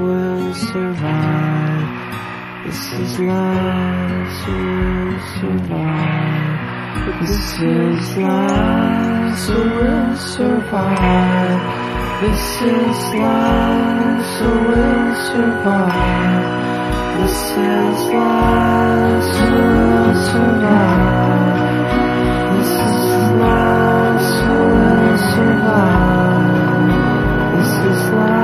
will survive. This is life, so we'll survive. This is life, so we'll survive. This is life, so we'll survive. This is life, so we'll survive. This is life, so we'll survive fly.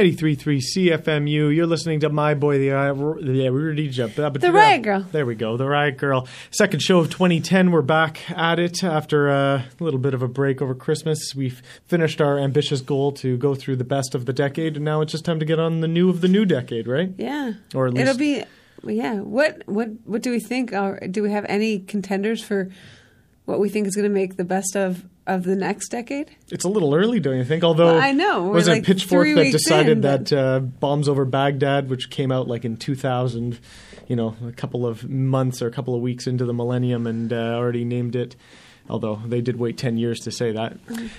93.3 CFMU. You're listening to My Boy, the uh, the The Riot Girl. There we go, the Riot Girl. Second show of 2010. We're back at it after a little bit of a break over Christmas. We've finished our ambitious goal to go through the best of the decade, and now it's just time to get on the new of the new decade, right? Yeah. Or at it'll be. Yeah. What what what do we think? Or do we have any contenders for what we think is going to make the best of of the next decade? It's a little early, don't you think? Although Well, I know. Was it like Pitchfork that decided in, that uh, Bombs Over Baghdad, which came out like in 2000, you know, a couple of months or a couple of weeks into the millennium, and uh, already named it. Although they did wait 10 years to say that.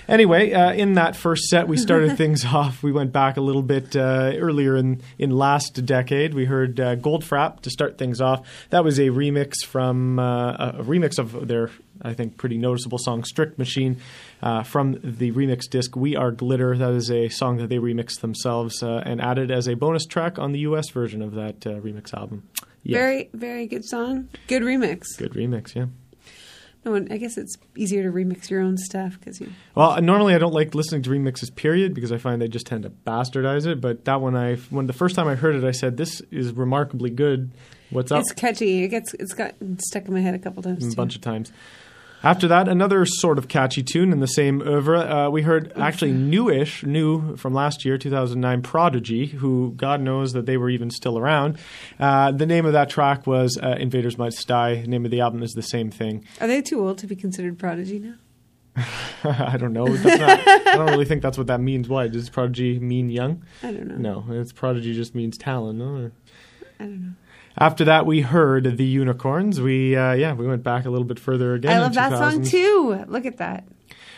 Anyway, uh, in that first set, we started things off. We went back a little bit uh, earlier in, in last decade. We heard uh, Goldfrapp to start things off. That was a remix from uh, a a remix of their, I think, pretty noticeable song "Strict Machine" uh, from the remix disc "We Are Glitter." That is a song that they remixed themselves uh, and added as a bonus track on the U.S. version of that uh, remix album. Yes. Very very good song. Good remix. good remix, yeah. Oh, no. I guess it's easier to remix your own stuff because you. Well, normally I don't like listening to remixes, period, because I find they just tend to bastardize it. But that one, I when the first time I heard it, I said, "This is remarkably good." What's up? It's catchy. It gets it's got stuck in my head a couple times. a bunch of times. After that, another sort of catchy tune in the same oeuvre. Uh, we heard actually newish, new from last year, 2009, Prodigy, who God knows that they were even still around. Uh, the name of that track was uh, Invaders Must Die. The name of the album is the same thing. Are they too old to be considered prodigy now? I don't know. Not, I don't really think that's what that means. Why? Does Prodigy mean young? I don't know. No, it's Prodigy just means talent. Or- I don't know. After that, we heard the Unicorns. We uh, yeah, we went back a little bit further again. I love that song too. Look at that.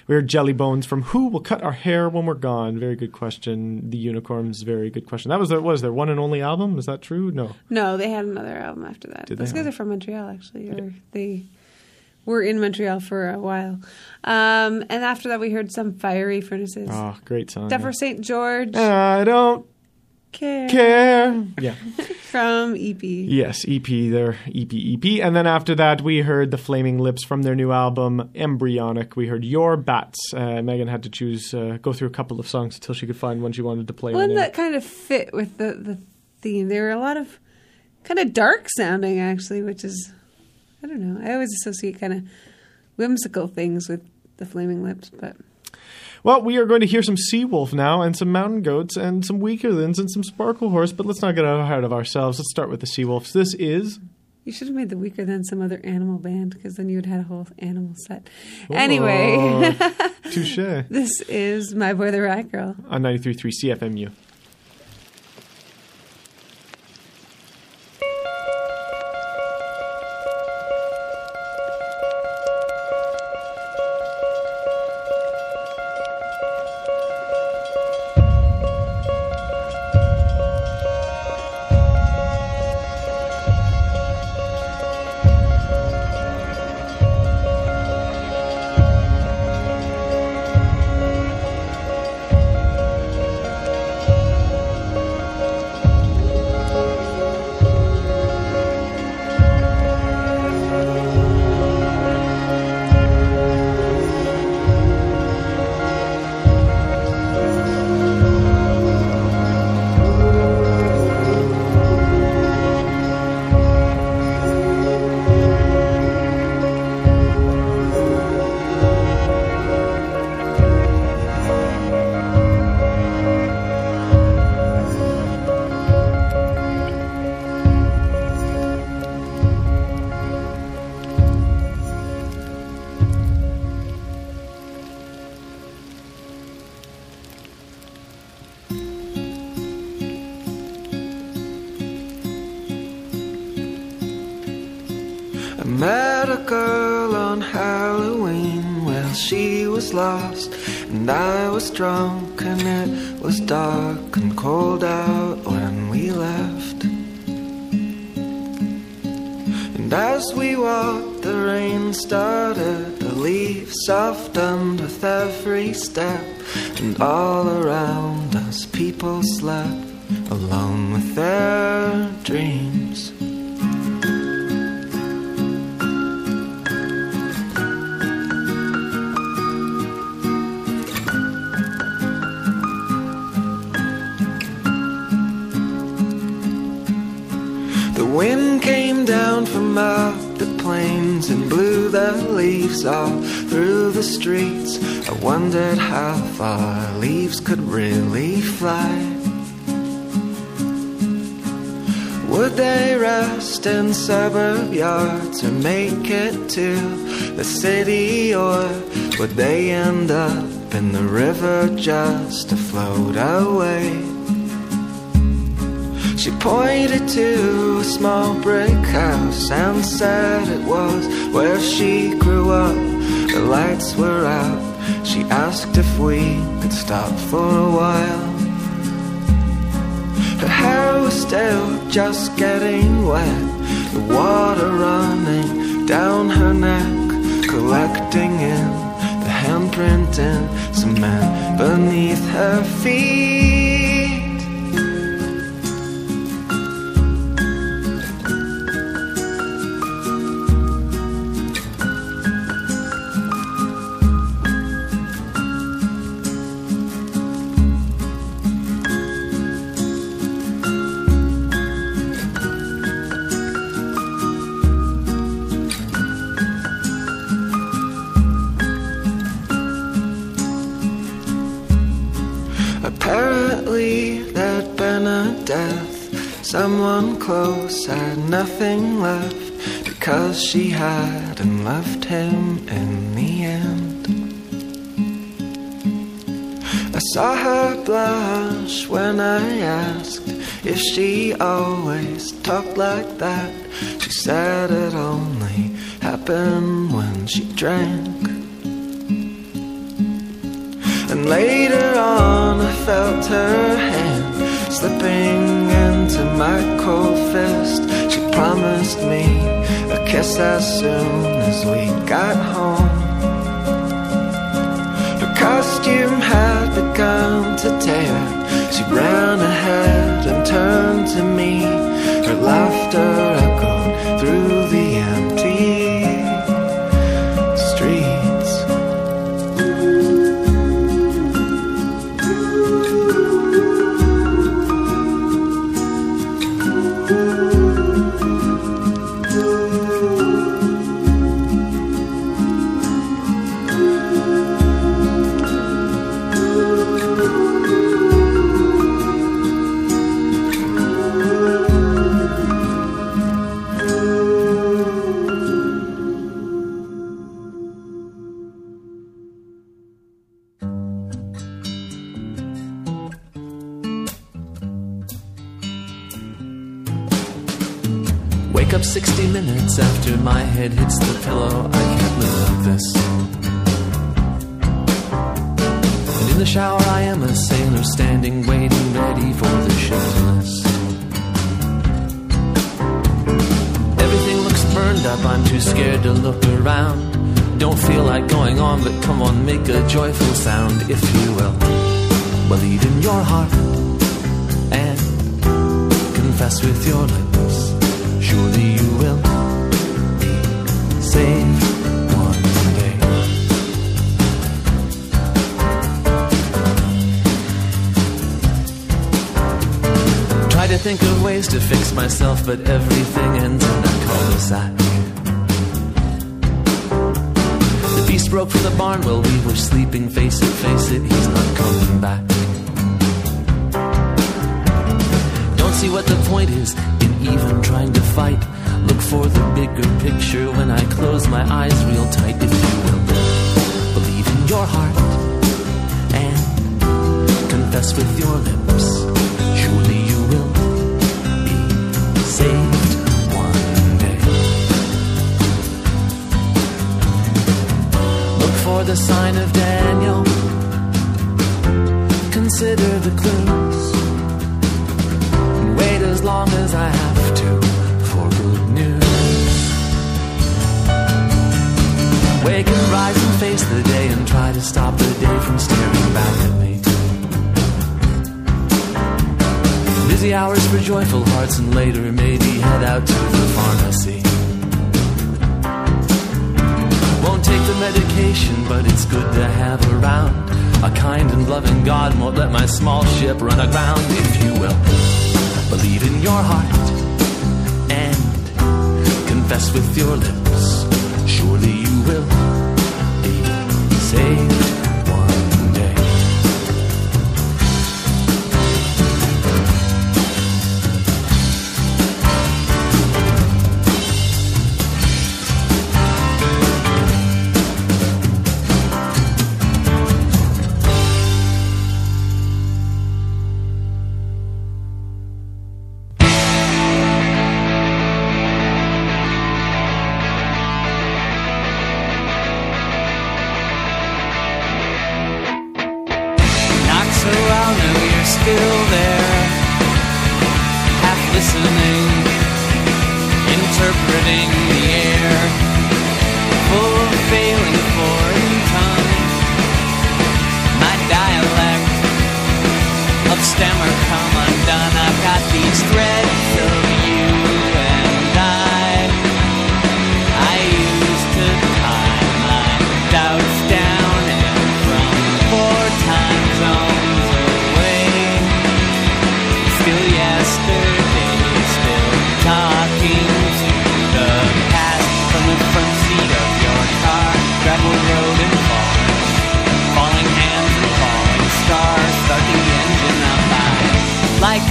We heard Jellybones from Who Will Cut Our Hair When We're Gone. Very good question. The Unicorns. Very good question. That was their was their one and only album. Is that true? No. No, they had another album after that. Did Those guys are from Montreal, actually, or they were in Montreal for a while. Um, and after that, we heard some fiery furnaces. Oh, great song. Deborah St. George, I don't care, care. Yeah. from E EP. Yes, EP, their EP, EP. And then after that, we heard the Flaming Lips from their new album, Embryonic. We heard Your Bats. Uh, Megan had to choose, uh, go through a couple of songs until she could find one she wanted to play. One on that air. kind of fit with the, the theme. There were a lot of kind of dark sounding, actually, which is, I don't know. I always associate kind of whimsical things with the Flaming Lips, but Well, we are going to hear some Seawolf now, and some Mountain Goats, and some weaker Weakerthans, and some Sparklehorse, but let's not get ahead of ourselves. Let's start with the Seawolves. This is. You should have made the weaker than some other animal band because then you would have had a whole animal set. Anyway, Oh, touche. this is My Boy the Riot Girl. On 93.3 CFMU. Drunk, and it was dark and cold out when we left. And as we walked, the rain started. The leaves softened with every step, and all fly. Would they rest in suburb yards or make it to the city, or would they end up in the river just to float away? She pointed to a small brick house and said it was where she grew up. The lights were out. She asked if we could stop for a while. Still just getting wet, the water running down her neck, collecting in the handprint in cement beneath her feet. Close had nothing left because she hadn't loved him in the end. I saw her blush when I asked if she always talked like that. She said it only happened when she drank. And later on, I felt her hand slipping into my cold fist. She promised me a kiss as soon as we got home. Her costume had begun to tear. She ran ahead and turned to me. Her laughter echoed through the What the point is in even trying to fight. Look for the bigger picture when I close my eyes real tight, if you will. Believe in your heart and confess with your lips. Surely you will be saved one day. Look for the sign of Daniel. Consider the clues as long as I have to for good news. Wake and rise and face the day and try to stop the day from staring back at me. Busy hours for joyful hearts and later maybe head out to the pharmacy. Won't take the medication, but it's good to have around. A kind and loving God won't let my small ship run aground, if you will. Believe in your heart and confess with your lips. Surely you will be saved. Interpreting the air, full of failing foreign tongue. My dialect of stammer. I've got these threads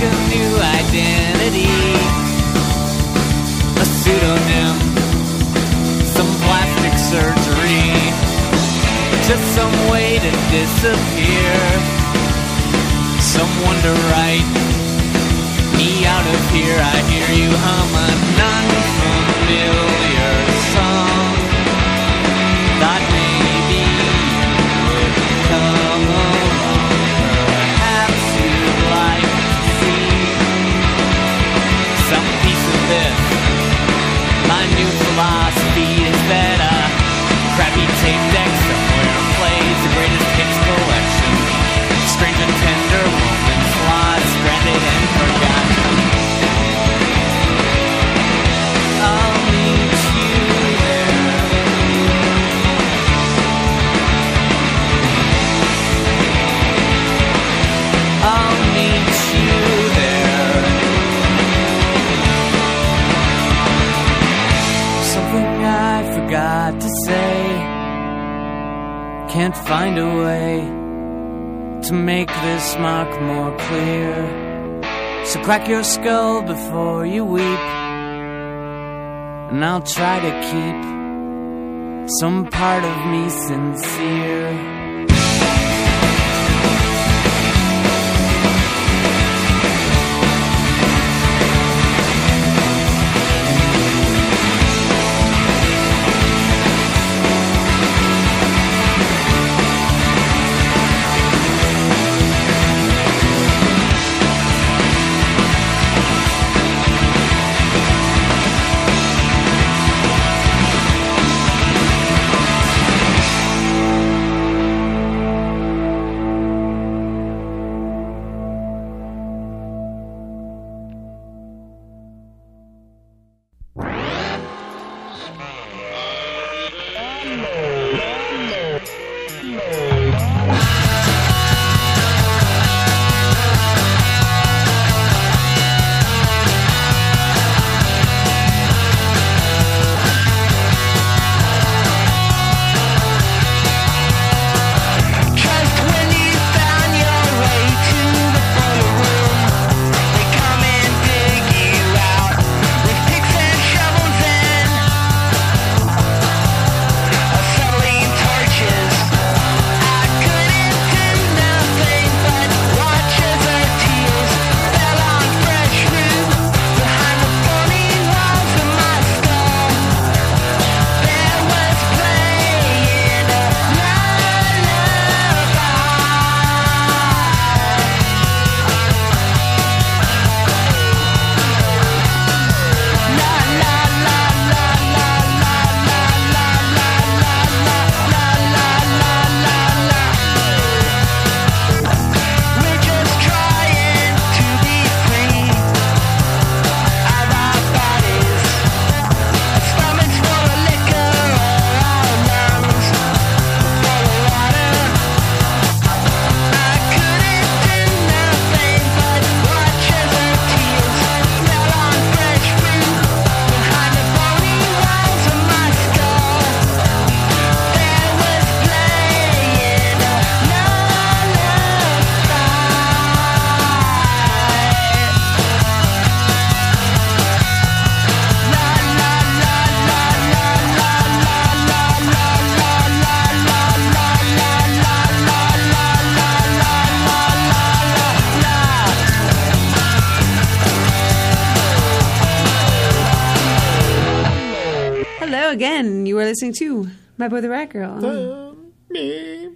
a new identity, a pseudonym some plastic surgery, just some way to disappear. Someone to write me out of here. I hear you hum an unfamiliar tape deck Can't find a way to make this mark more clear. So crack your skull before you weep. And I'll try to keep some part of me sincere. My Boy the Riot Girl on, me.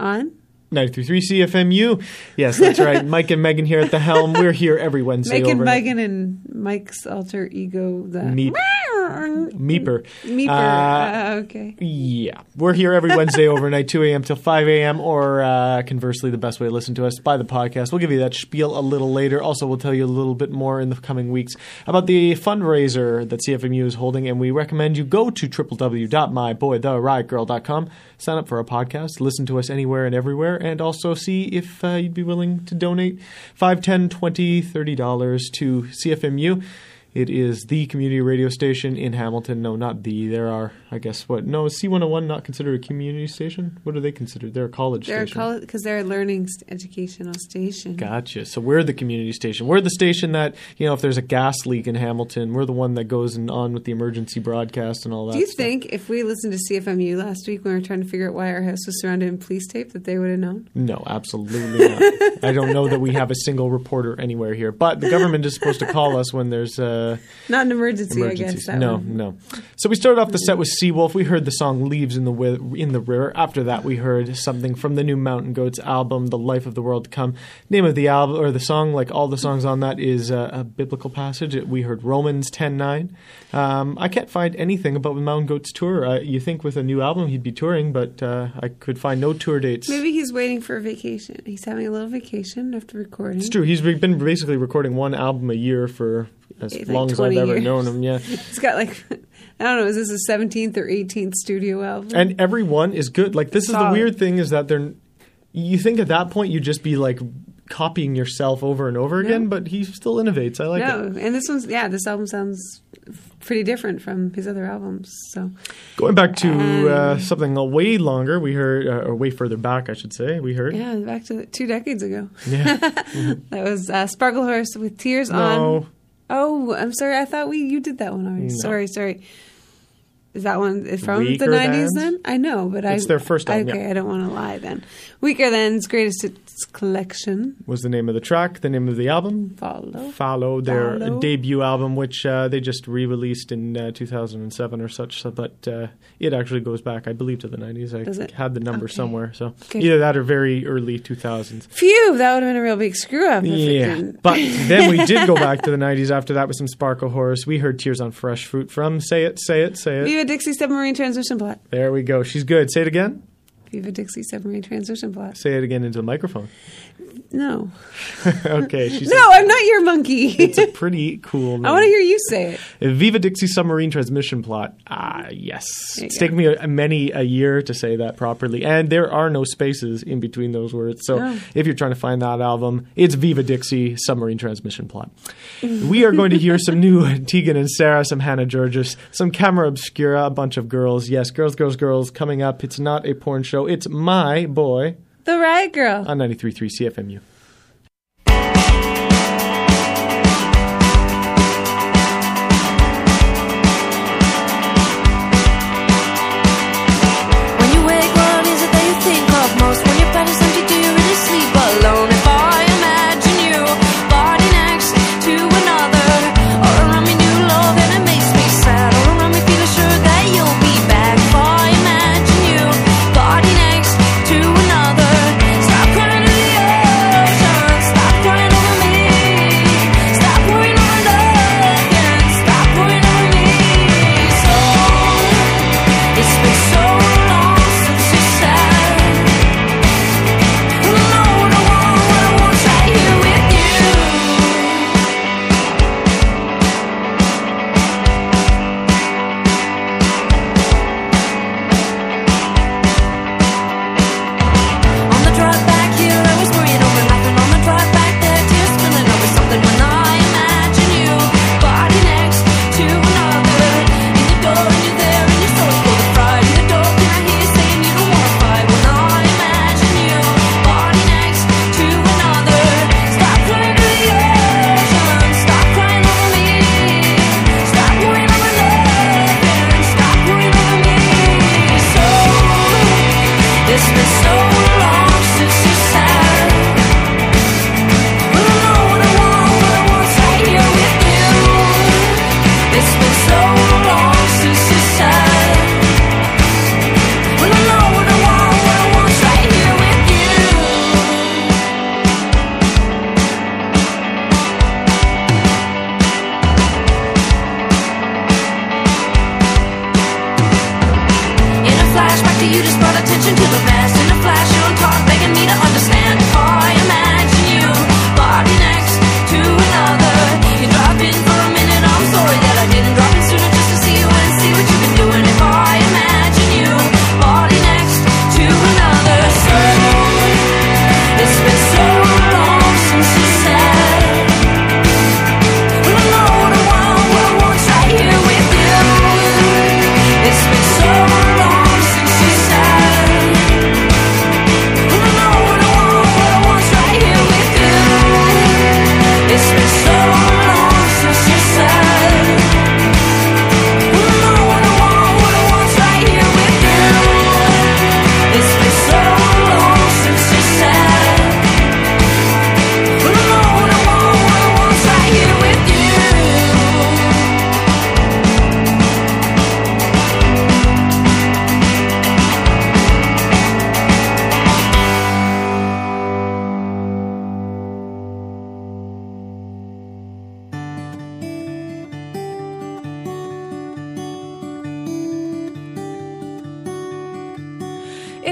on 93.3 CFMU. Yes, that's right. Mike and Megan here at the helm. We're here every Wednesday. Megan, over Megan, and Mike's alter ego, the Meep. Meeper. Meeper. Uh, Uh, okay. Yeah. We're here every Wednesday overnight, 2 a.m. till 5 a.m. Or uh, conversely, the best way to listen to us by the podcast. We'll give you that spiel a little later. Also, we'll tell you a little bit more in the coming weeks about the fundraiser that CFMU is holding. And we recommend you go to www.myboytheriotgirl.com, sign up for our podcast, listen to us anywhere and everywhere, and also see if uh, you'd be willing to donate 5 10 20 $30 to CFMU. It is the community radio station in Hamilton. No, not the. There are, I guess, what? No, is C101 not considered a community station? What are they considered? They're a college They're station. because they're a learning educational station. Gotcha. So we're the community station. We're the station that, you know, if there's a gas leak in Hamilton, we're the one that goes and on with the emergency broadcast and all that Do you stuff. think if we listened to CFMU last week when we were trying to figure out why our house was surrounded in police tape that they would have known? No, absolutely not. I don't know that we have a single reporter anywhere here. But the government is supposed to call us when there's uh, Not an emergency, I emergencies. guess. That no, one. no. So we started off the set with Seawolf. We heard the song "Leaves in the Wi- in the River." After that, we heard something from the new Mountain Goats album, "The Life of the World to Come." Name of the album or the song, like all the songs on that, is uh, a biblical passage. We heard Romans ten nine. Um, I can't find anything about the Mountain Goats tour. Uh, you think with a new album he'd be touring, but uh, I could find no tour dates. Maybe he's waiting for a vacation. He's having a little vacation after recording. It's true. He's been basically recording one album a year for as Like long as I've ever years. known him. Yeah. He's got like I don't know. Is this a seventeenth or eighteenth studio album? and every one is good. Like this is the weird thing is that they're. You think at that point you'd just be like copying yourself over and over again, but he still innovates. I like no, it. and this one's yeah. This album sounds pretty different from his other albums. So Going back to uh, Um, something way longer, we heard, uh, or way further back, I should say, we heard. yeah, back to two decades ago. Yeah. That was uh, Sparklehorse with Tears no, on. Oh, I'm sorry. I thought we you did that one already. No. Sorry, sorry. Is that one from Weaker the 90s Thans? then? I know, but I It's their first album, Okay, yeah. I don't want to lie then. Weakerthans Greatest Hits Collection. was the name of the track, the name of the album. Fallow. Fallow their Fallow. debut album, which uh, they just re-released in uh, 2007 or such. So, but uh, it actually goes back, I believe, to the 90s. I Does it? had the number Okay. somewhere. So Good. either that or very early 2000s. Phew, that would have been a real big screw up. Yeah, but then we did go back to the 90s after that with some Sparklehorse. We heard Tears on Fresh Fruit from Say It, Say It, Say It. Viva Dixie Submarine Transmission Plot. There we go. She's good. Say it again. Viva Dixie Submarine Transmission Plot. Say it again into the microphone. No. okay, she's No, I'm not your monkey. It's a pretty cool name. I want to hear you say it. Viva Dixie Submarine Transmission Plot. Ah, yes. It's go. taken me a, many a year to say that properly. And there are no spaces in between those words. So Oh. if you're trying to find that album, it's Viva Dixie Submarine Transmission Plot. we are going to hear some new Tegan and Sara, some Hannah Georgas, some Camera Obscura, a bunch of girls. Yes, girls, girls, girls coming up. It's not a porn show. It's My Boy The Riot Girl. on 93.3 CFMU.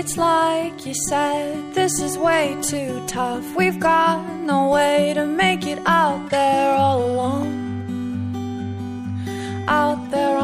It's like you said, this is way too tough. We've got no way to make it out there all alone. Out there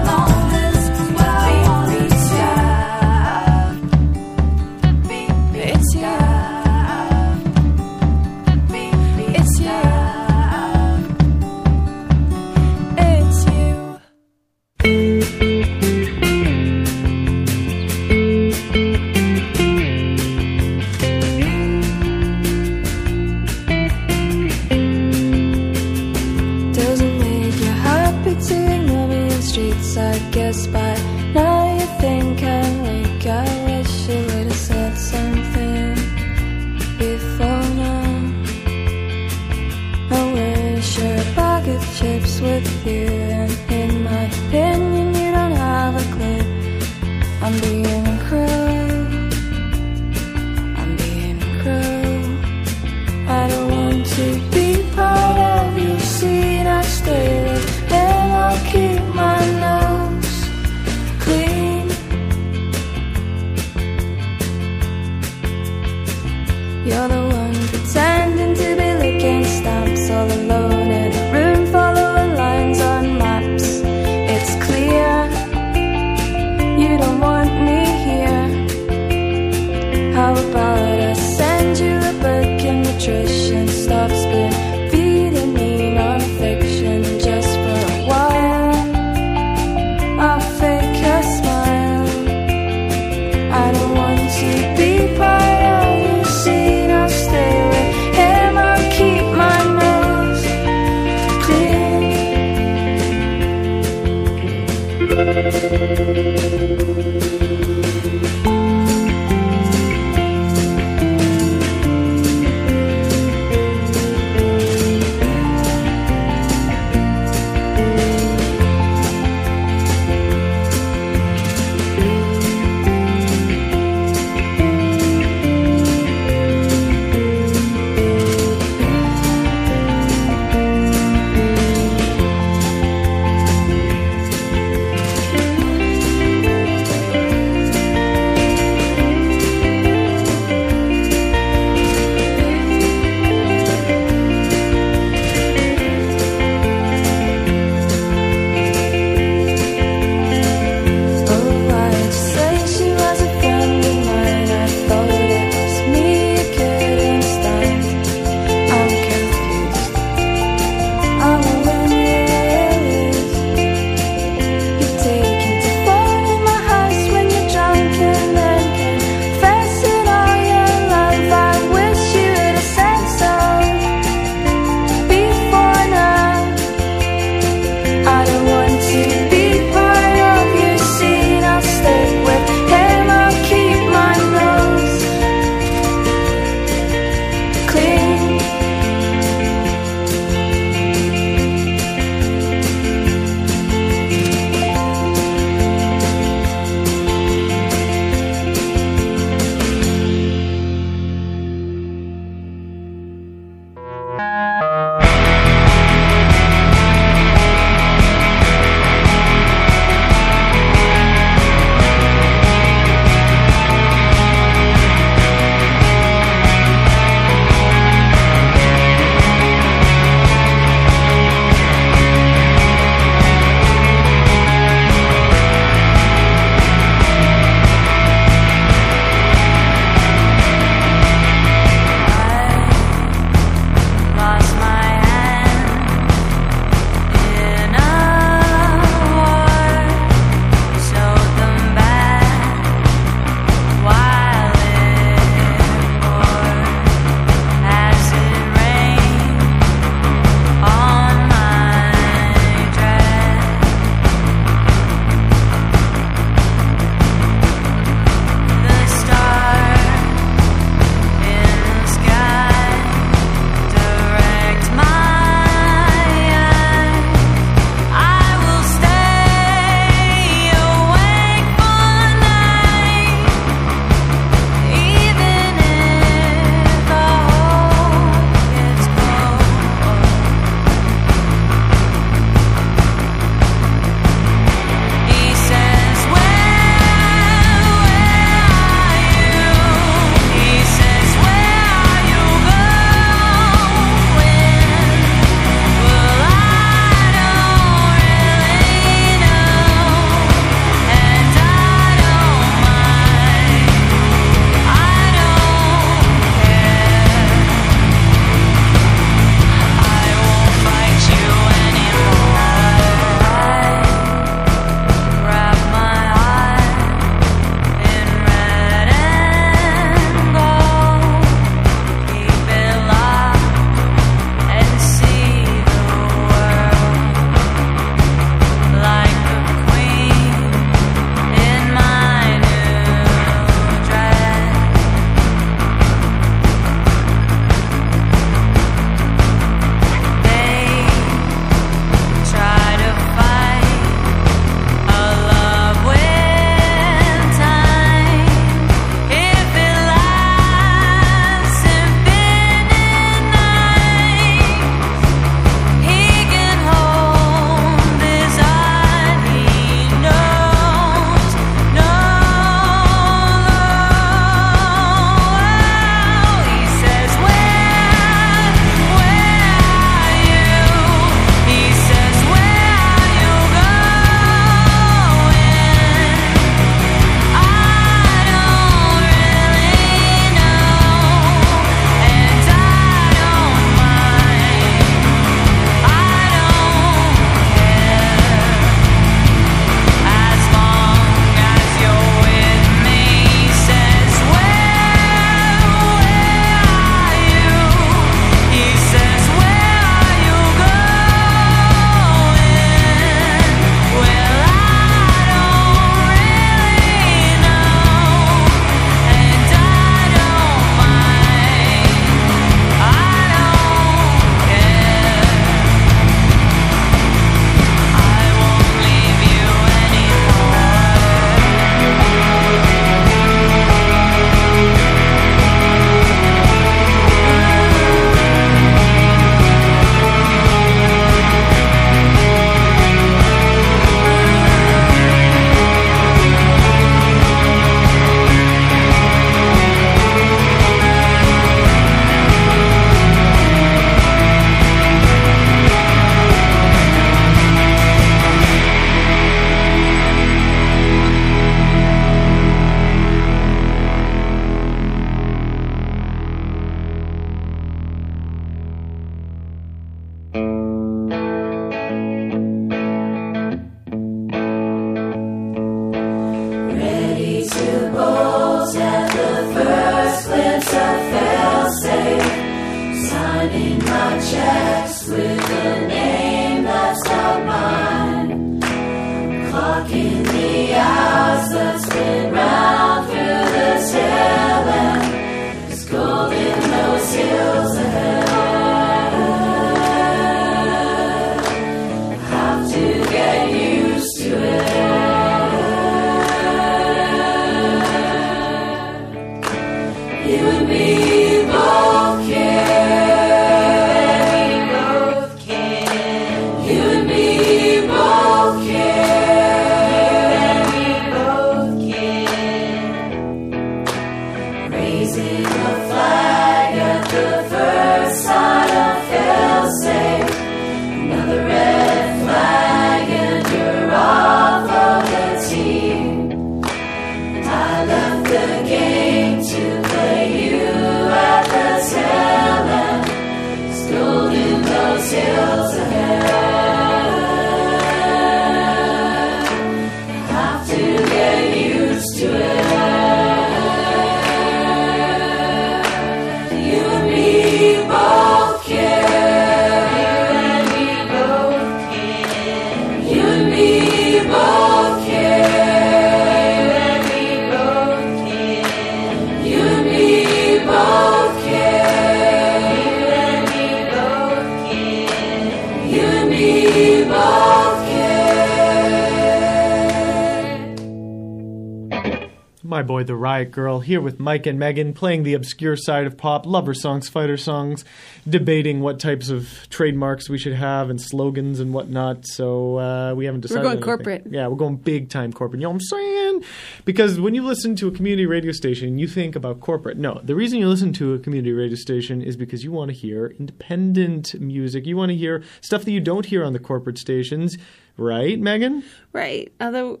Mike and Megan, playing the obscure side of pop, lover songs, fighter songs, debating what types of trademarks we should have and slogans and whatnot. So uh, we haven't decided. We're going anything. corporate. Yeah, we're going big time corporate. You know what I'm saying? Because when you listen to a community radio station, you think about corporate. No, the reason you listen to a community radio station is because you want to hear independent music. You want to hear stuff that you don't hear on the corporate stations, right, Megan? Right. Although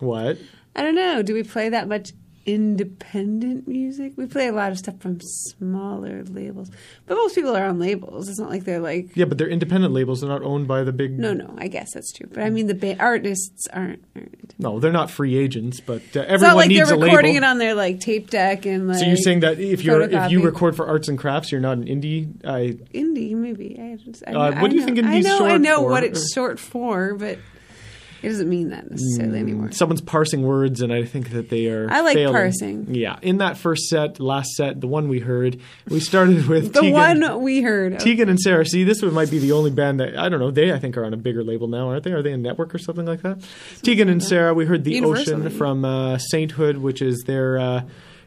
What? I don't know, do we play that much independent music? We play a lot of stuff from smaller labels, but most people are on labels. It's not like they're like. Yeah, but they're independent labels. They're not owned by the big. No, no, I guess that's true. But I mean, the ba- artists aren't. aren't. No, they're not free agents, but uh, everyone It's not like needs they're recording it on their like tape deck and like. so you're saying that if you're if you record for arts and crafts, you're not an indie. I indie maybe? I just, I, Uh, what do you know- think I indie's know, I know for? what it's short for, but it doesn't mean that necessarily anymore. someone's parsing words, and I think that they are. I like failing. parsing. Yeah, in that first set, last set, the one we heard, we started with The Tegan, one we heard. Tegan and Sara. See, this one might be the only band that I don't know. They I think are on a bigger label now, aren't they? Are they a network or something like that? Tegan and Sara. We heard the Universal, Ocean maybe. from uh, Sainthood, which is their. Uh,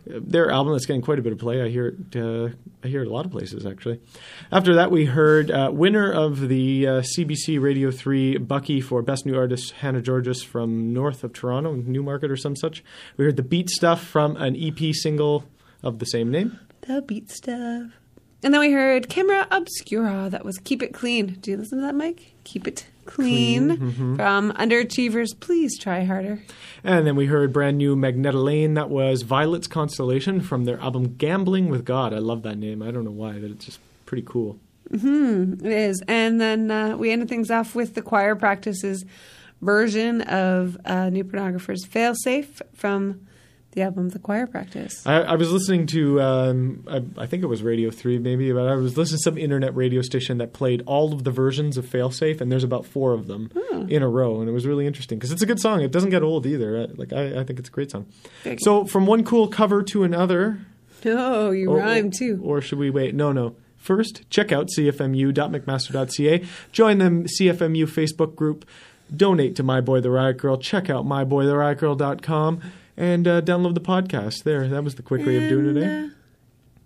their album that's getting quite a bit of play. I hear it. Uh, I hear it a lot of places actually. After that, we heard uh, winner of the uh, CBC Radio Three Bucky for Best New Artist Hannah Georgas from north of Toronto, Newmarket or some such. We heard the Beat Stuff from an EP single of the same name. the beat stuff. And then we heard Camera Obscura. That was Keep It Clean. Do you listen to that, Mike? Keep It Clean, mm-hmm. from Underachievers. Please try harder. And then we heard brand new Magneta Lane. That was Violet's Constellation from their album Gambling with God. I love that name. I don't know why, but it's just pretty cool. It is. And then uh, we ended things off with the choir practices version of uh, New Pornographers Failsafe from the album The Choir Practice. I, I was listening to, um, I, I think it was Radio 3 maybe, but I was listening to some internet radio station that played all of the versions of Failsafe, and there's about four of them in a row, and it was really interesting because it's a good song. It doesn't get old either. I, like I, I think it's a great song. So from one cool cover to another, Oh, you or, rhyme too. Or should we wait? No, no. First, check out cfmu.mcmaster.ca. Join the CFMU Facebook group. Donate to My Boy the Riot Girl. Check out myboytheriotgirl.com and uh, download the podcast. There, that was the quick way of doing it. And, Eh? uh,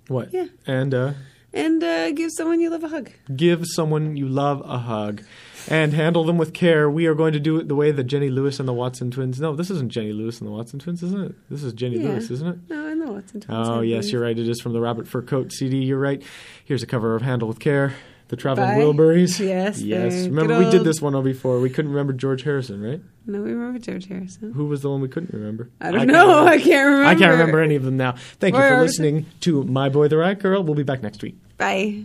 What? yeah. And uh, and uh, give someone you love a hug. give someone you love a hug. And handle them with care. We are going to do it the way that Jenny Lewis and the Watson twins. No, this isn't Jenny Lewis and the Watson twins, isn't it? This is Jenny Yeah. Lewis, isn't it? No, I know what's in Oh, yes, you're right. It is from the Rabbit Fur Coat CD. You're right. Here's a cover of Handle with Care, The Traveling By- Wilburys. Yes, Yes. Remember, we did this one all before. We couldn't remember George Harrison, right? No, we remember George Harrison. Who was the one we couldn't remember? I don't know. I can't remember. I can't remember any of them now. Thank you for Orbison. listening to My Boy the Riot Girl. We'll be back next week. Bye.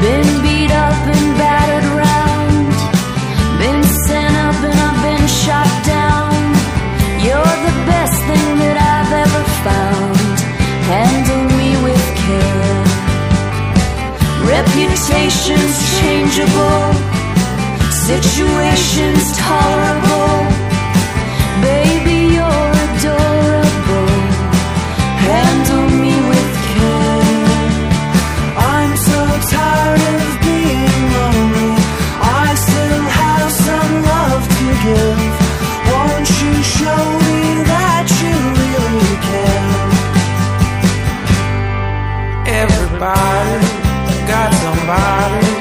Been beat up and battered Reputations changeable, situations tolerable. Baby, you're adorable. Handle me with care. I'm so tired of being lonely. I still have some love to give. Won't you show me that you really care? Everybody. I.